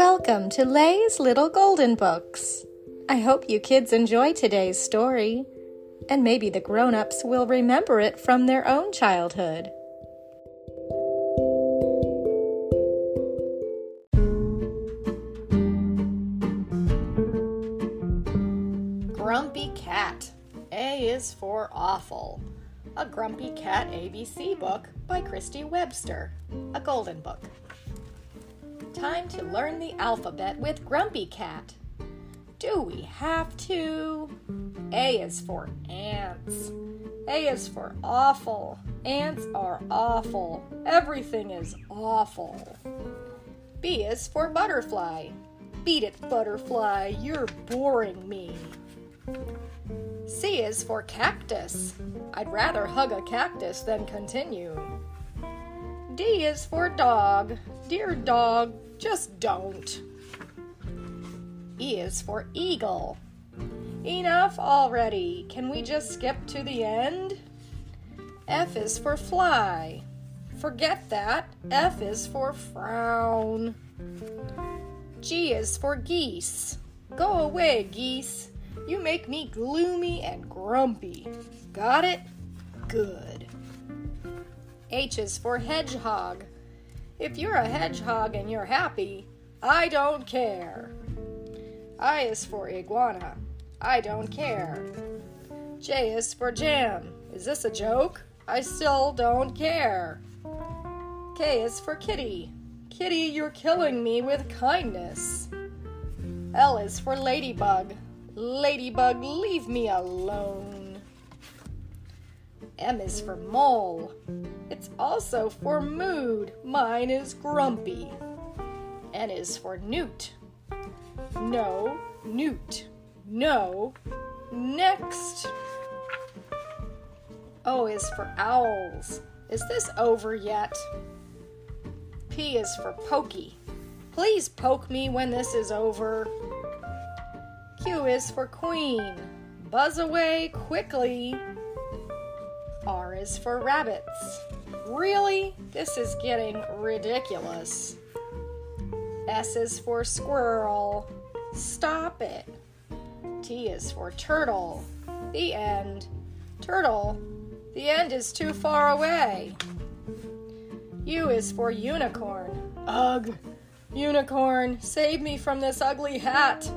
Welcome to Lay's Little Golden Books. I hope you kids enjoy today's story, and maybe the grown ups will remember it from their own childhood. Grumpy Cat. A is for awful. A Grumpy Cat ABC book by Christy Webster. A golden book. Time to learn the alphabet with Grumpy Cat. Do we have to? A is for ants. A is for awful. Ants are awful. Everything is awful. B is for butterfly. Beat it, butterfly. You're boring me. C is for cactus. I'd rather hug a cactus than continue. D is for dog. Dear dog, just don't. E is for eagle. Enough already. Can we just skip to the end? F is for fly. Forget that. F is for frown. G is for geese. Go away, geese. You make me gloomy and grumpy. Got it? Good. H is for hedgehog. If you're a hedgehog and you're happy, I don't care. I is for iguana. I don't care. J is for jam. Is this a joke? I still don't care. K is for kitty. Kitty, you're killing me with kindness. L is for ladybug. Ladybug, leave me alone. M is for mole. It's also for mood. Mine is grumpy. N is for newt. No, newt. No, next. O is for owls. Is this over yet? P is for pokey. Please poke me when this is over. Q is for queen. Buzz away quickly. R is for rabbits. Really? This is getting ridiculous. S is for squirrel. Stop it. T is for turtle. The end. Turtle, the end is too far away. U is for unicorn. Ugh. Unicorn, save me from this ugly hat.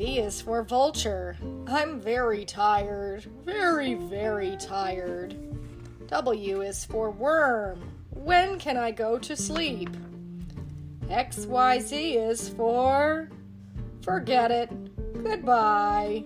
V is for vulture. I'm very tired. Very, very tired. W is for worm. When can I go to sleep? XYZ is for. Forget it. Goodbye.